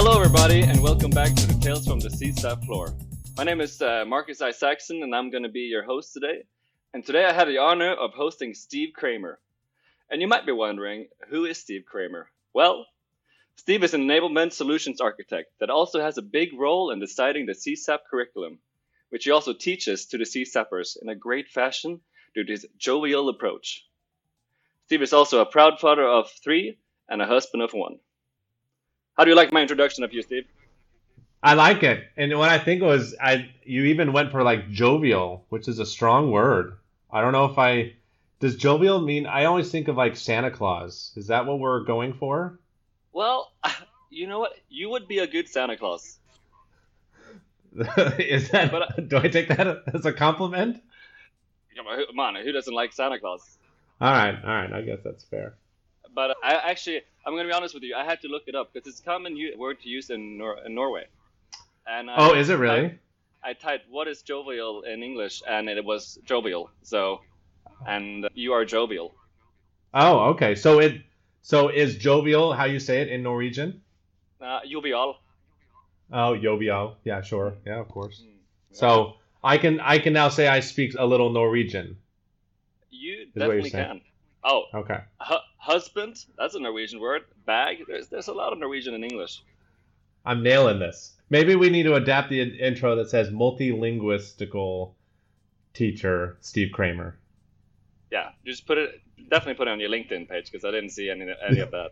Hello, everybody, and welcome back to the Tales from the CSAP floor. My name is uh, Marcus Isaacson, and I'm going to be your host today. And today I have the honor of hosting Steve Kramer. And you might be wondering, who is Steve Kramer? Well, Steve is an enablement solutions architect that also has a big role in deciding the CSAP curriculum, which he also teaches to the CSAPers in a great fashion to his jovial approach. Steve is also a proud father of three and a husband of one. How do you like my introduction of you, Steve? I like it, and what I think was, I you even went for like jovial, which is a strong word. I don't know if I does jovial mean. I always think of like Santa Claus. Is that what we're going for? Well, you know what? You would be a good Santa Claus. is that? But, do I take that as a compliment? Come on, who doesn't like Santa Claus? All right, all right. I guess that's fair. But I actually, I'm gonna be honest with you. I had to look it up because it's a common word to use in, Nor- in Norway. And oh, is it really? I, I, typed what is jovial in English, and it was jovial. So, and you are jovial. Oh, okay. So it, so is jovial how you say it in Norwegian? Uh, jovial. Oh, jovial. Yeah, sure. Yeah, of course. Mm, yeah. So I can I can now say I speak a little Norwegian. You definitely can. Oh, okay. Husband, that's a Norwegian word. Bag, there's there's a lot of Norwegian in English. I'm nailing this. Maybe we need to adapt the intro that says multilinguistical teacher Steve Kramer. Yeah, just put it. Definitely put it on your LinkedIn page because I didn't see any any of that.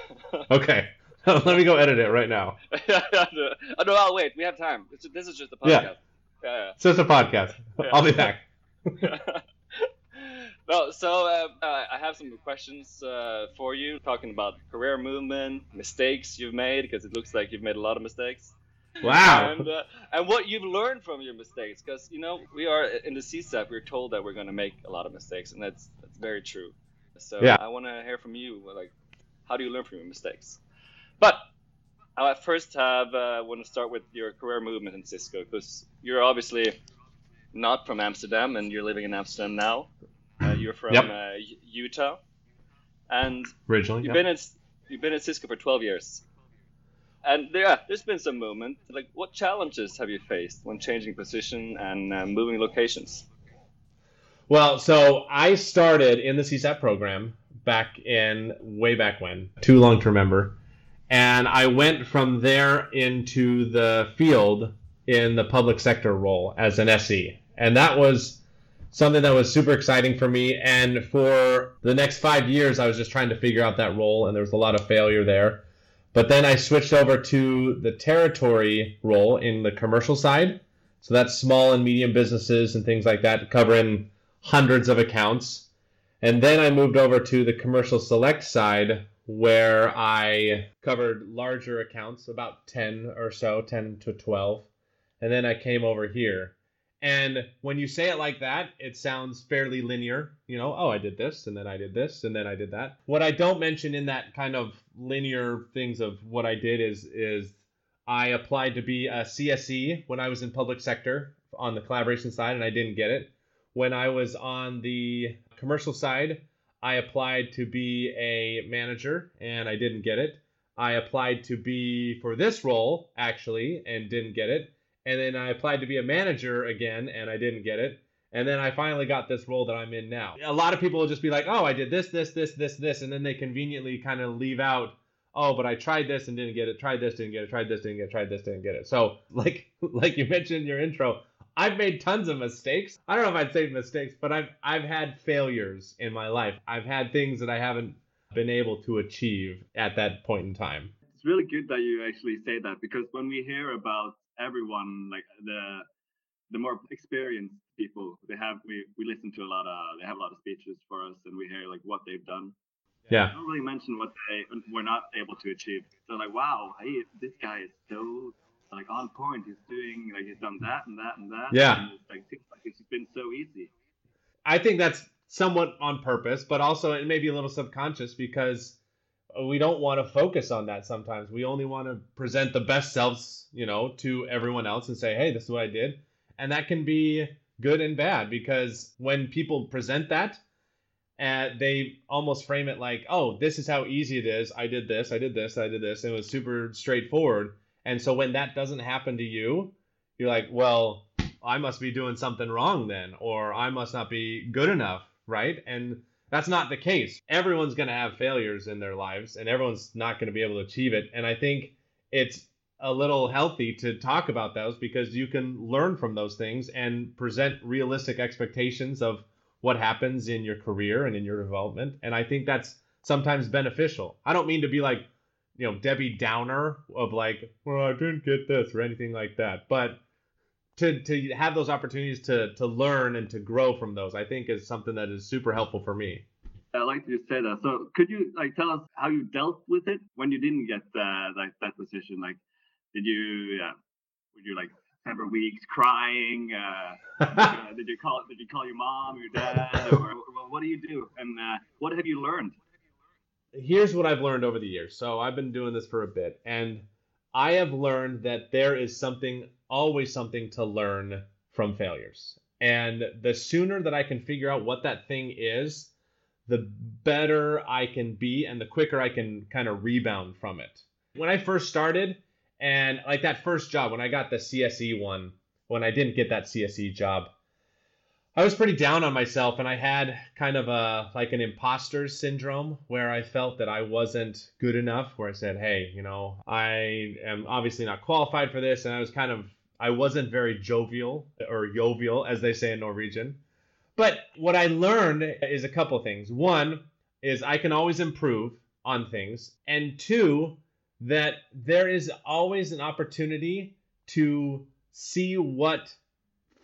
okay, let me go edit it right now. oh, no, I'll wait. We have time. This is just a podcast. Yeah, yeah, yeah. it's just a podcast. Yeah. I'll be back. No, so uh, uh, I have some questions uh, for you, talking about career movement, mistakes you've made, because it looks like you've made a lot of mistakes. Wow. And, uh, and what you've learned from your mistakes, because you know we are in the CSAP, we're told that we're going to make a lot of mistakes, and that's that's very true. So yeah. I want to hear from you, like, how do you learn from your mistakes? But I first have uh, want to start with your career movement in Cisco, because you're obviously not from Amsterdam, and you're living in Amsterdam now. Uh, you're from yep. uh, Utah, and originally you've yep. been in you've been at Cisco for 12 years. And yeah, there's been some movement. Like, what challenges have you faced when changing position and uh, moving locations? Well, so I started in the CSAP program back in way back when, too long to remember. And I went from there into the field in the public sector role as an SE. And that was something that was super exciting for me. And for the next five years, I was just trying to figure out that role, and there was a lot of failure there. But then I switched over to the territory role in the commercial side. So that's small and medium businesses and things like that, covering hundreds of accounts. And then I moved over to the commercial select side where I covered larger accounts, about 10 or so, 10 to 12. And then I came over here and when you say it like that, it sounds fairly linear. You know, oh, I did this, and then I did this, and then I did that. What I don't mention in that kind of linear things of what I did is is I applied to be a CSE when I was in public sector on the collaboration side, and I didn't get it. When I was on the commercial side, I applied to be a manager, and I didn't get it. I applied to be for this role actually, and didn't get it and then I applied to be a manager again, and I didn't get it. And then I finally got this role that I'm in now. A lot of people will just be like, "Oh, I did this, this, this, this, this," and then they conveniently kind of leave out, "Oh, but I tried this and didn't get it. Tried this, didn't get it. Tried this, didn't get it. Tried this, didn't get it." So, like, like you mentioned in your intro, I've made tons of mistakes. I don't know if I'd say mistakes, but I've I've had failures in my life. I've had things that I haven't been able to achieve at that point in time. It's really good that you actually say that because when we hear about everyone like the the more experienced people they have we we listen to a lot of they have a lot of speeches for us and we hear like what they've done. Yeah. They don't really mention what they were not able to achieve. So like wow hey this guy is so like on point. He's doing like he's done that and that and that. Yeah. And it's like, like it's been so easy. I think that's somewhat on purpose but also it may be a little subconscious because we don't want to focus on that sometimes. We only want to present the best selves, you know, to everyone else and say, "Hey, this is what I did." And that can be good and bad because when people present that, and they almost frame it like, oh, this is how easy it is. I did this, I did this, I did this. And it was super straightforward. And so when that doesn't happen to you, you're like, well, I must be doing something wrong then, or I must not be good enough, right? And that's not the case. Everyone's going to have failures in their lives, and everyone's not going to be able to achieve it. And I think it's a little healthy to talk about those because you can learn from those things and present realistic expectations of what happens in your career and in your development. And I think that's sometimes beneficial. I don't mean to be like, you know, Debbie Downer of like, well, I didn't get this or anything like that. But to to have those opportunities to to learn and to grow from those, I think is something that is super helpful for me. I like you say that. So could you like tell us how you dealt with it when you didn't get uh, like that position? Like, did you yeah, were you like several weeks crying? Uh, uh, did you call did you call your mom, your dad, or, or what do you do? And uh, what have you learned? Here's what I've learned over the years. So I've been doing this for a bit, and I have learned that there is something always something to learn from failures. And the sooner that I can figure out what that thing is, the better I can be and the quicker I can kind of rebound from it. When I first started, and like that first job, when I got the CSE one, when I didn't get that CSE job, I was pretty down on myself and I had kind of a like an imposter syndrome where I felt that I wasn't good enough where I said, "Hey, you know, I am obviously not qualified for this." And I was kind of I wasn't very jovial or jovial, as they say in Norwegian. But what I learned is a couple things. One is I can always improve on things. And two, that there is always an opportunity to see what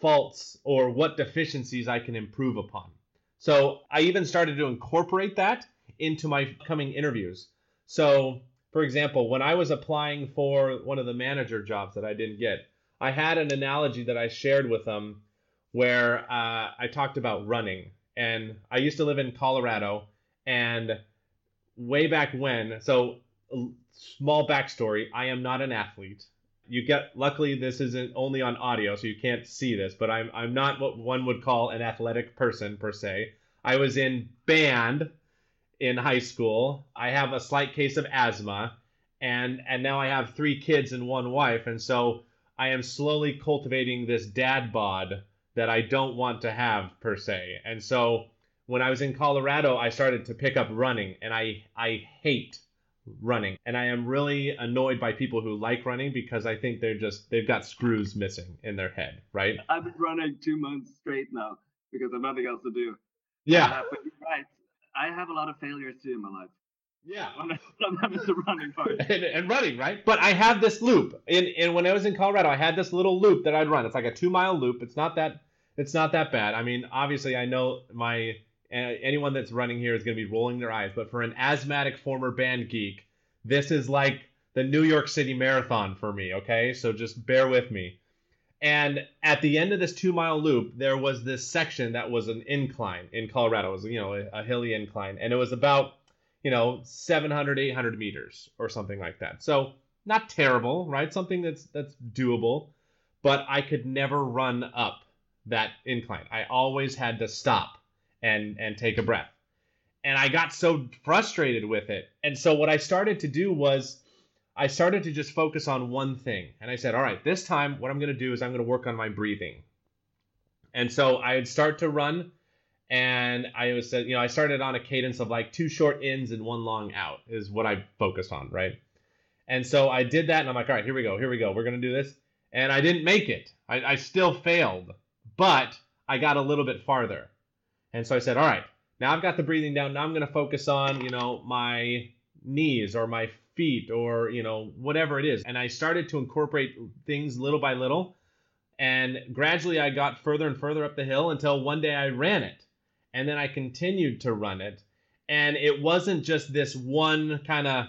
faults or what deficiencies I can improve upon. So I even started to incorporate that into my coming interviews. So, for example, when I was applying for one of the manager jobs that I didn't get, I had an analogy that I shared with them where uh, I talked about running. And I used to live in Colorado, and way back when, so small backstory I am not an athlete. You get luckily this isn't only on audio, so you can't see this, but I'm I'm not what one would call an athletic person per se. I was in band in high school. I have a slight case of asthma, and and now I have three kids and one wife, and so I am slowly cultivating this dad bod that I don't want to have per se. And so when I was in Colorado, I started to pick up running, and I I hate running, and I am really annoyed by people who like running because I think they're just they've got screws missing in their head, right? I've been running two months straight now because I've nothing else to do. Yeah, uh, but you're right. I have a lot of failures too in my life. Yeah, sometimes the running part and, and, running, right? But I have this loop. And, and when I was in Colorado, I had this little loop that I'd run. It's like a two mile loop. It's not that it's not that bad. I mean, obviously, I know my anyone that's running here is going to be rolling their eyes. But for an asthmatic former band geek, this is like the New York City Marathon for me. Okay, so just bear with me. And at the end of this two mile loop, there was this section that was an incline in Colorado. It was you know a, a hilly incline, and it was about you know 700 800 meters or something like that so not terrible right something that's that's doable but i could never run up that incline i always had to stop and and take a breath. And i got so frustrated with it. And so what i started to do was i started to just focus on one thing. And i said all right this time what i'm going to do is i'm going to work on my breathing. And so i'd start to run and I was uh, you know I started on a cadence of like two short ins and one long out is what I focused on, right? And so I did that, and I'm like, all right, here we go, here we go, we're gonna do this, and I didn't make it. I, I still failed, but I got a little bit farther, and so I said, all right, now I've got the breathing down. Now I'm gonna focus on you know my knees or my feet or you know whatever it is, and I started to incorporate things little by little. And gradually, I got further and further up the hill until one day I ran it and then I continued to run it. And it wasn't just this one kind of,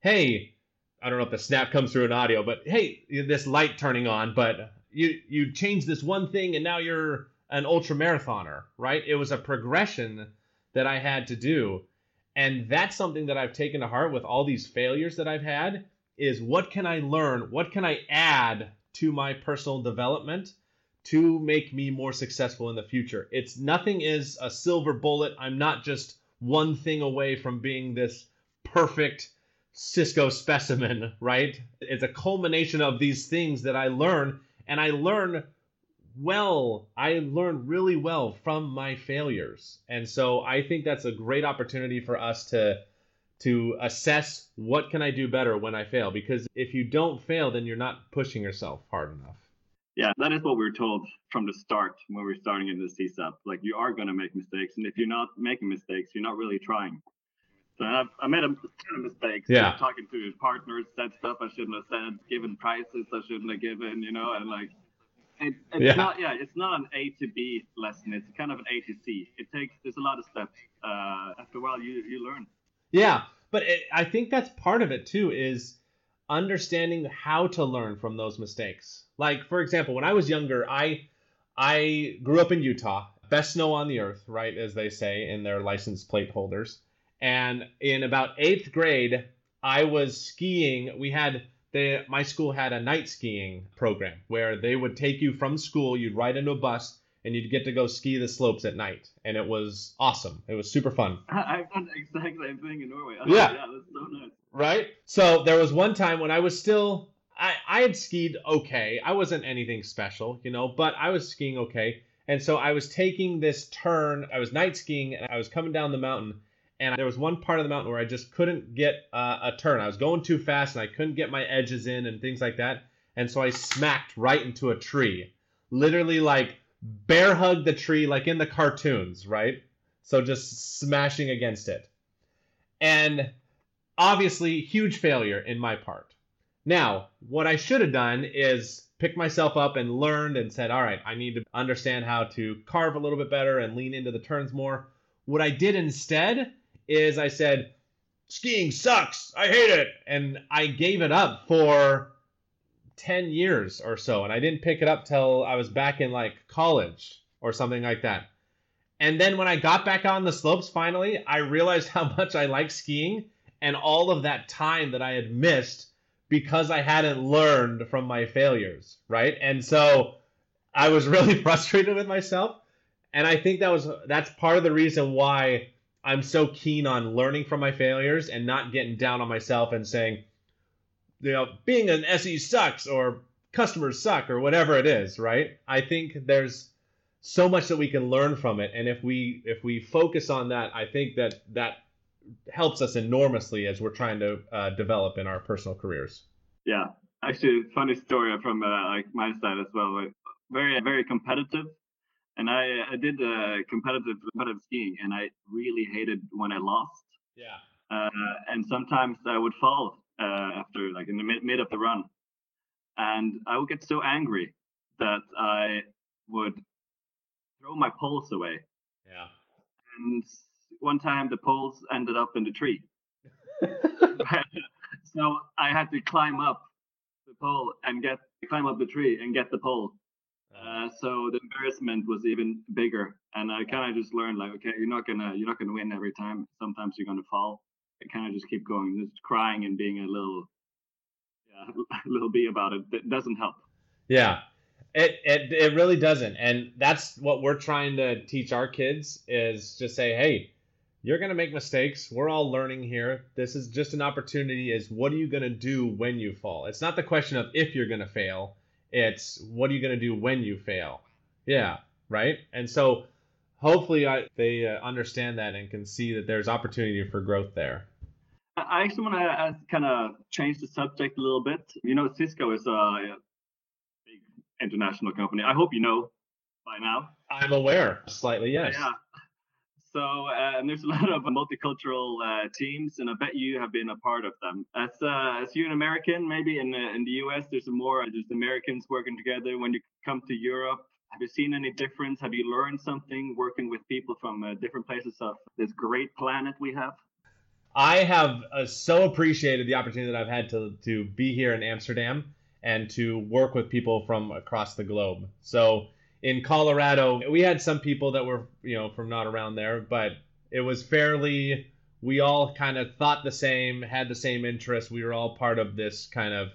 hey, I don't know if the snap comes through in audio, but hey, this light turning on, but you you change this one thing and now you're an ultra marathoner, right? It was a progression that I had to do. And that's something that I've taken to heart with all these failures that I've had is what can I learn? What can I add to my personal development to make me more successful in the future. It's nothing is a silver bullet. I'm not just one thing away from being this perfect Cisco specimen, right? It's a culmination of these things that I learn, and I learn well. I learn really well from my failures. And so I think that's a great opportunity for us to to assess what can I do better when I fail because if you don't fail then you're not pushing yourself hard enough. Yeah, that is what we are told from the start when we're starting in the CSAP. Like you are going to make mistakes, and if you're not making mistakes, you're not really trying. So I, I made a ton of mistakes. Yeah. Talking to partners, said stuff I shouldn't have said, given prices I shouldn't have given, you know, and like it, it's Yeah. not yeah, it's not an A to B lesson. It's kind of an A to C. It takes there's a lot of steps. Uh, after a while, you you learn. Yeah, but it, I think that's part of it too is understanding how to learn from those mistakes. Like for example, when I was younger, I I grew up in Utah, best snow on the earth, right as they say in their license plate holders. And in about 8th grade, I was skiing. We had the my school had a night skiing program where they would take you from school, you'd ride into a bus and you'd get to go ski the slopes at night. And it was awesome. It was super fun. I've done the exact same thing in Norway. Oh, Yeah. yeah, that's so nice. right? So there was one time when I was still I, I had skied okay. I wasn't anything special, you know, but I was skiing okay. And so I was taking this turn. I was night skiing and I was coming down the mountain. And there was one part of the mountain where I just couldn't get uh, a turn. I was going too fast and I couldn't get my edges in and things like that. And so I smacked right into a tree. Literally, like bear hugged the tree, like in the cartoons, right? So just smashing against it. And obviously huge failure in my part. Now, what I should have done is pick myself up and learned and said, all right, I need to understand how to carve a little bit better and lean into the turns more. What I did instead is I said, skiing sucks. I hate it. And I gave it up for 10 years or so. And I didn't pick it up till I was back in like college or something like that. And then when I got back on the slopes finally, I realized how much I like skiing and all of that time that I had missed because I hadn't learned from my failures, right? And so I was really frustrated with myself. And I think that was that's part of the reason why I'm so keen on learning from my failures and not getting down on myself and saying, you know, being an SE sucks or customers suck or whatever it is, right? I think there's so much that we can learn from it and if we if we focus on that, I think that that helps us enormously as we're trying to uh, develop in our personal careers. Yeah, actually, funny story from uh, like my side as well. Like, very very competitive, and I I did uh, competitive competitive skiing, and I really hated when I lost. Yeah. Uh, and sometimes I would fall uh, after like in the mid, mid of the run, and I would get so angry that I would throw my poles away. Yeah. And one time the poles ended up in the tree. so I had to climb up the pole and get climb up the tree and get the pole. Uh, so the embarrassment was even bigger, and I kind of just learned like, okay, you're not gonna you're not gonna win every time. Sometimes you're gonna fall. I kind of just keep going, just crying and being a little, yeah, a little bee about it. That doesn't help. Yeah. It, it it really doesn't. And that's what we're trying to teach our kids is just say, hey, you're gonna make mistakes. We're all learning here. This is just an opportunity is what are you gonna do when you fall? It's not the question of if you're gonna fail, it's what are you gonna do when you fail? Yeah, right? And so hopefully I, they uh, understand that and can see that there's opportunity for growth there. I- I actually want to uh, kind of change the subject a little bit. You know, Cisco is a big international company. I hope you know by now. I'm aware, slightly, yes. Yeah. So, uh, and there's a lot of multicultural uh, teams, and I bet you have been a part of them. As uh, as you an American, maybe in the, in the U.S., there's more just Americans working together. When you come to Europe, have you seen any difference? Have you learned something working with people from uh, different places of this great planet we have? I have uh, so appreciated the opportunity that I've had to to be here in Amsterdam and to work with people from across the globe. So in Colorado, we had some people that were you know from not around there, but it was fairly. We all kind of thought the same, had the same interests. We were all part of this kind of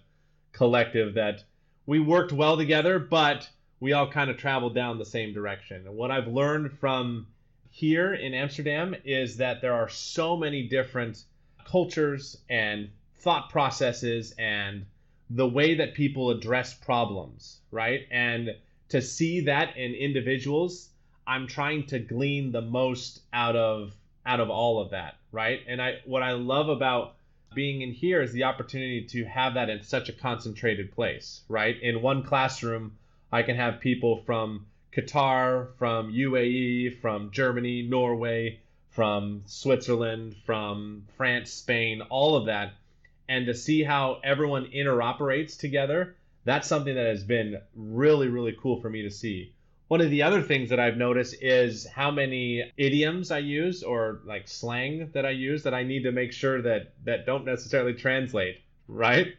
collective that we worked well together, but we all kind of traveled down the same direction. And what I've learned from here in Amsterdam is that there are so many different cultures and thought processes and the way that people address problems, right? And to see that in individuals, I'm trying to glean the most out of out of all of that, right? And I what I love about being in here is the opportunity to have that in such a concentrated place, right? In one classroom, I can have people from Qatar, from UAE, from Germany, Norway, from Switzerland, from France, Spain, all of that. And to see how everyone interoperates together, that's something that has been really, really cool for me to see. One of the other things that I've noticed is how many idioms I use or like slang that I use that I need to make sure that that don't necessarily translate, right?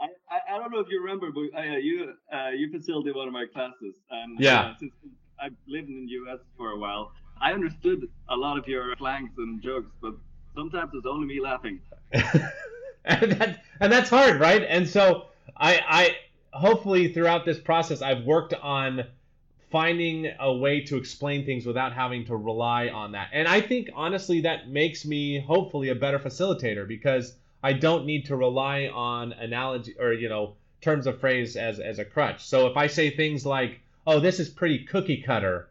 I, I, I don't know if you remember, but uh, you uh, you facilitated one of my classes, and yeah. Uh, since I've lived in the U.S. for a while, I understood a lot of your slangs and jokes, but sometimes it's only me laughing. and that and that's hard, right? And so I I hopefully throughout this process I've worked on finding a way to explain things without having to rely on that. And I think honestly that makes me hopefully a better facilitator because I don't need to rely on analogy or you know terms of phrase as as a crutch. So if I say things like, "Oh, this is pretty cookie cutter,"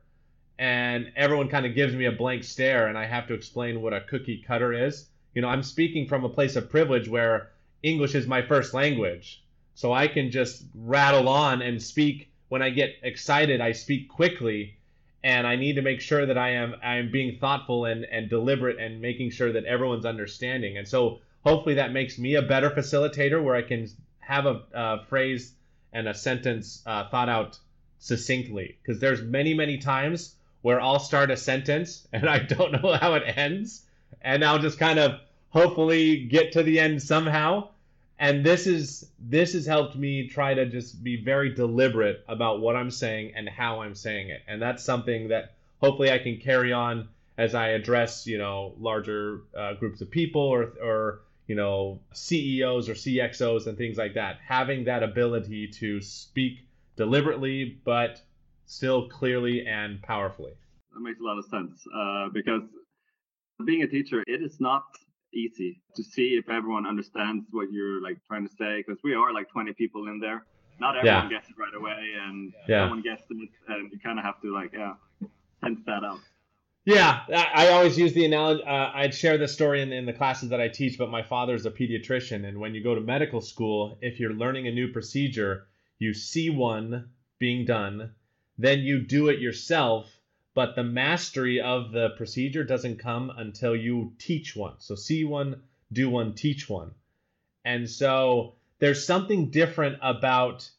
and everyone kind of gives me a blank stare and I have to explain what a cookie cutter is, you know, I'm speaking from a place of privilege where English is my first language. So I can just rattle on and speak when I get excited, I speak quickly, and I need to make sure that I am I am being thoughtful and, and deliberate and making sure that everyone's understanding. And so hopefully that makes me a better facilitator where I can have a, a phrase and a sentence uh, thought out succinctly. Because there's many many times where I'll start a sentence and I don't know how it ends, and I'll just kind of hopefully get to the end somehow and this is this has helped me try to just be very deliberate about what I'm saying and how I'm saying it, and that's something that hopefully I can carry on as I address you know larger uh, groups of people or or you know CEOs or CXOs and things like that. Having that ability to speak deliberately but still clearly and powerfully. That makes a lot of sense uh, because being a teacher, it is not easy to see if everyone understands what you're like trying to say because we are like 20 people in there not everyone yeah. gets it right away and yeah. someone gets it and you kind of have to like yeah sense that out yeah i always use the analogy uh, i'd share this story in, in the classes that i teach but my father's a pediatrician and when you go to medical school if you're learning a new procedure you see one being done then you do it yourself but the mastery of the procedure doesn't come until you teach one. So see one, do one, teach one. And so there's something different about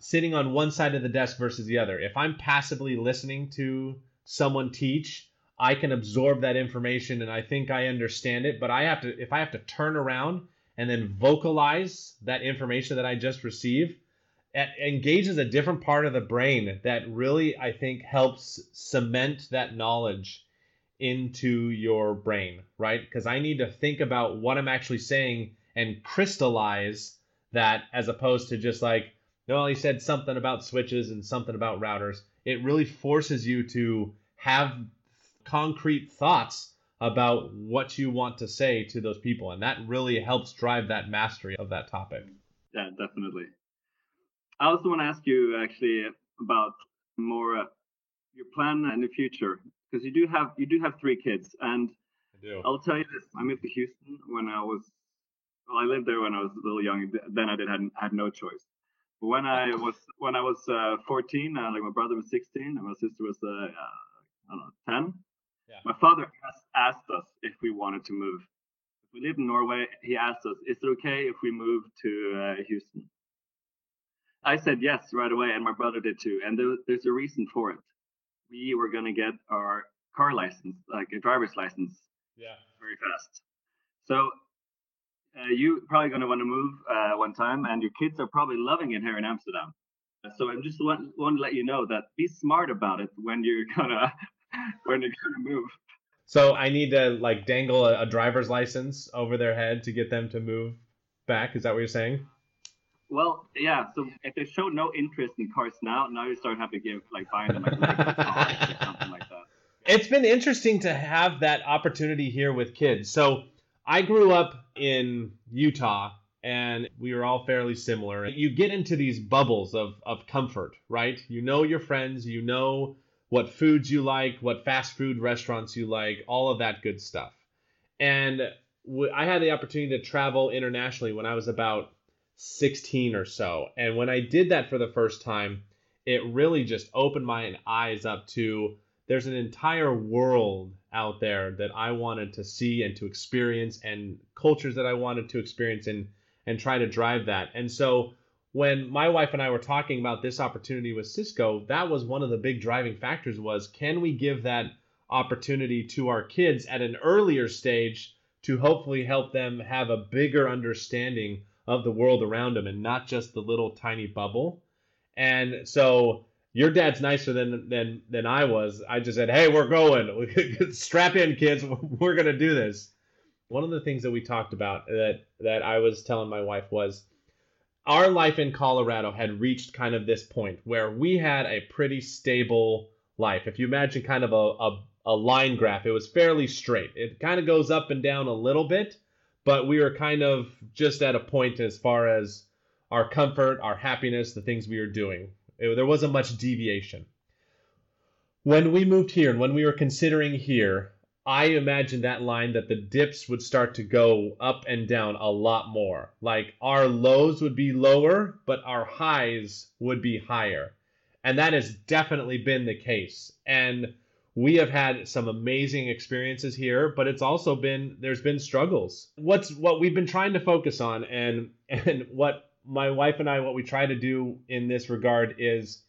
sitting on one side of the desk versus the other. If I'm passively listening to someone teach, I can absorb that information and I think I understand it, but I have to if I have to turn around and then vocalize that information that I just received, engages a different part of the brain that really I think helps cement that knowledge into your brain, right? Because I need to think about what I'm actually saying and crystallize that as opposed to just like, no, he said something about switches and something about routers. It really forces you to have concrete thoughts about what you want to say to those people. And that really helps drive that mastery of that topic. Yeah, definitely. I also want to ask you actually about more uh, your plan in the future because you do have you do have three kids, and I'll tell you this: I moved to Houston when I was well, I lived there when I was a little young. Then I did had had no choice. But when I was when I was uh, 14, uh, like my brother was 16 and my sister was uh, I don't know 10. Yeah. My father asked, asked us if we wanted to move. If we live in Norway, he asked us, "Is it okay if we move to uh, Houston?" I said yes right away, and my brother did too. And there, there's a reason for it. We were gonna get our car license, like a driver's license, yeah, very fast. So uh, you probably gonna want to move uh, one time, and your kids are probably loving it here in Amsterdam. So I'm just want, want to let you know that be smart about it when you're gonna when you're gonna move. So I need to like dangle a, a driver's license over their head to get them to move back. Is that what you're saying? Well, yeah. So if they show no interest in cars now, now you start having to give like buying them like cars or something like that. It's been interesting to have that opportunity here with kids. So I grew up in Utah and we were all fairly similar. You get into these bubbles of, of comfort, right? You know your friends, you know what foods you like, what fast food restaurants you like, all of that good stuff. And I had the opportunity to travel internationally when I was about 16 or so. And when I did that for the first time, it really just opened my eyes up to there's an entire world out there that I wanted to see and to experience and cultures that I wanted to experience and and try to drive that. And so when my wife and I were talking about this opportunity with Cisco, that was one of the big driving factors was can we give that opportunity to our kids at an earlier stage to hopefully help them have a bigger understanding of the world around him and not just the little tiny bubble. And so your dad's nicer than than than I was. I just said, "Hey, we're going. Strap in, kids. We're going to do this." One of the things that we talked about that that I was telling my wife was our life in Colorado had reached kind of this point where we had a pretty stable life. If you imagine kind of a, a a line graph. It was fairly straight. It kind of goes up and down a little bit, but we were kind of just at a point as far as our comfort, our happiness, the things we were doing. It, there wasn't much deviation. When we moved here and when we were considering here, I imagined that line that the dips would start to go up and down a lot more. Like our lows would be lower, but our highs would be higher. And that has definitely been the case. And we have had some amazing experiences here, but it's also been there's been struggles. What's what we've been trying to focus on and and what my wife and I what we try to do in this regard is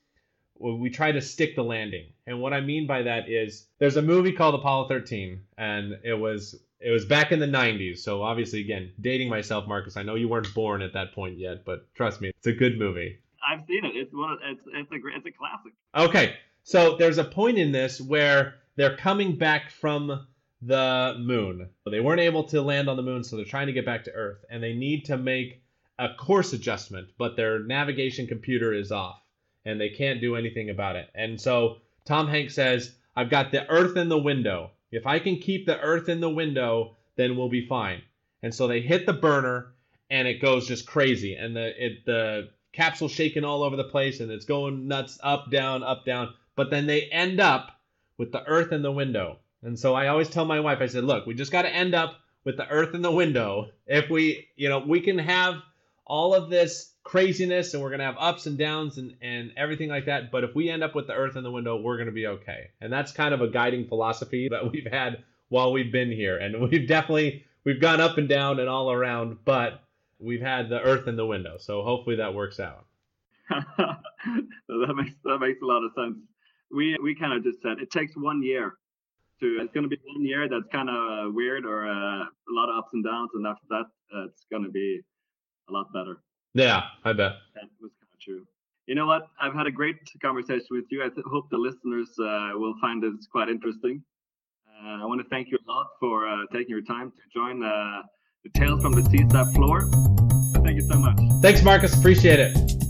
we try to stick the landing. And what I mean by that is there's a movie called Apollo 13 and it was it was back in the 90s. So obviously again, dating myself Marcus, I know you weren't born at that point yet, but trust me, it's a good movie. I've seen it. It's one of, it's it's a it's a classic. Okay. So there's a point in this where they're coming back from the moon. They weren't able to land on the moon, so they're trying to get back to Earth, and they need to make a course adjustment, but their navigation computer is off, and they can't do anything about it. And so Tom Hanks says, I've got the Earth in the window. If I can keep the Earth in the window, then we'll be fine. And so they hit the burner, and it goes just crazy, and the it the capsule shaking all over the place, and it's going nuts, up, down, up, down but then they end up with the earth in the window. And so I always tell my wife, I said, look, we just got to end up with the earth in the window. If we, you know, we can have all of this craziness and we're going to have ups and downs and, and everything like that. But if we end up with the earth in the window, we're going to be okay. And that's kind of a guiding philosophy that we've had while we've been here. And we've definitely, we've gone up and down and all around, but we've had the earth in the window. So hopefully that works out. that makes, that makes a lot of sense we we kind of just said it takes one year to it's going to be one year that's kind of weird or uh, a lot of ups and downs and after that uh, it's going to be a lot better. Yeah i bet. That was kind of true. You know what? I've had a great conversation with you. I th- hope the listeners uh, will find this quite interesting. Uh, i want to thank you a lot for uh, taking your time to join uh, the tales from the CSAP floor. Thank you so much. Thanks marcus. Appreciate it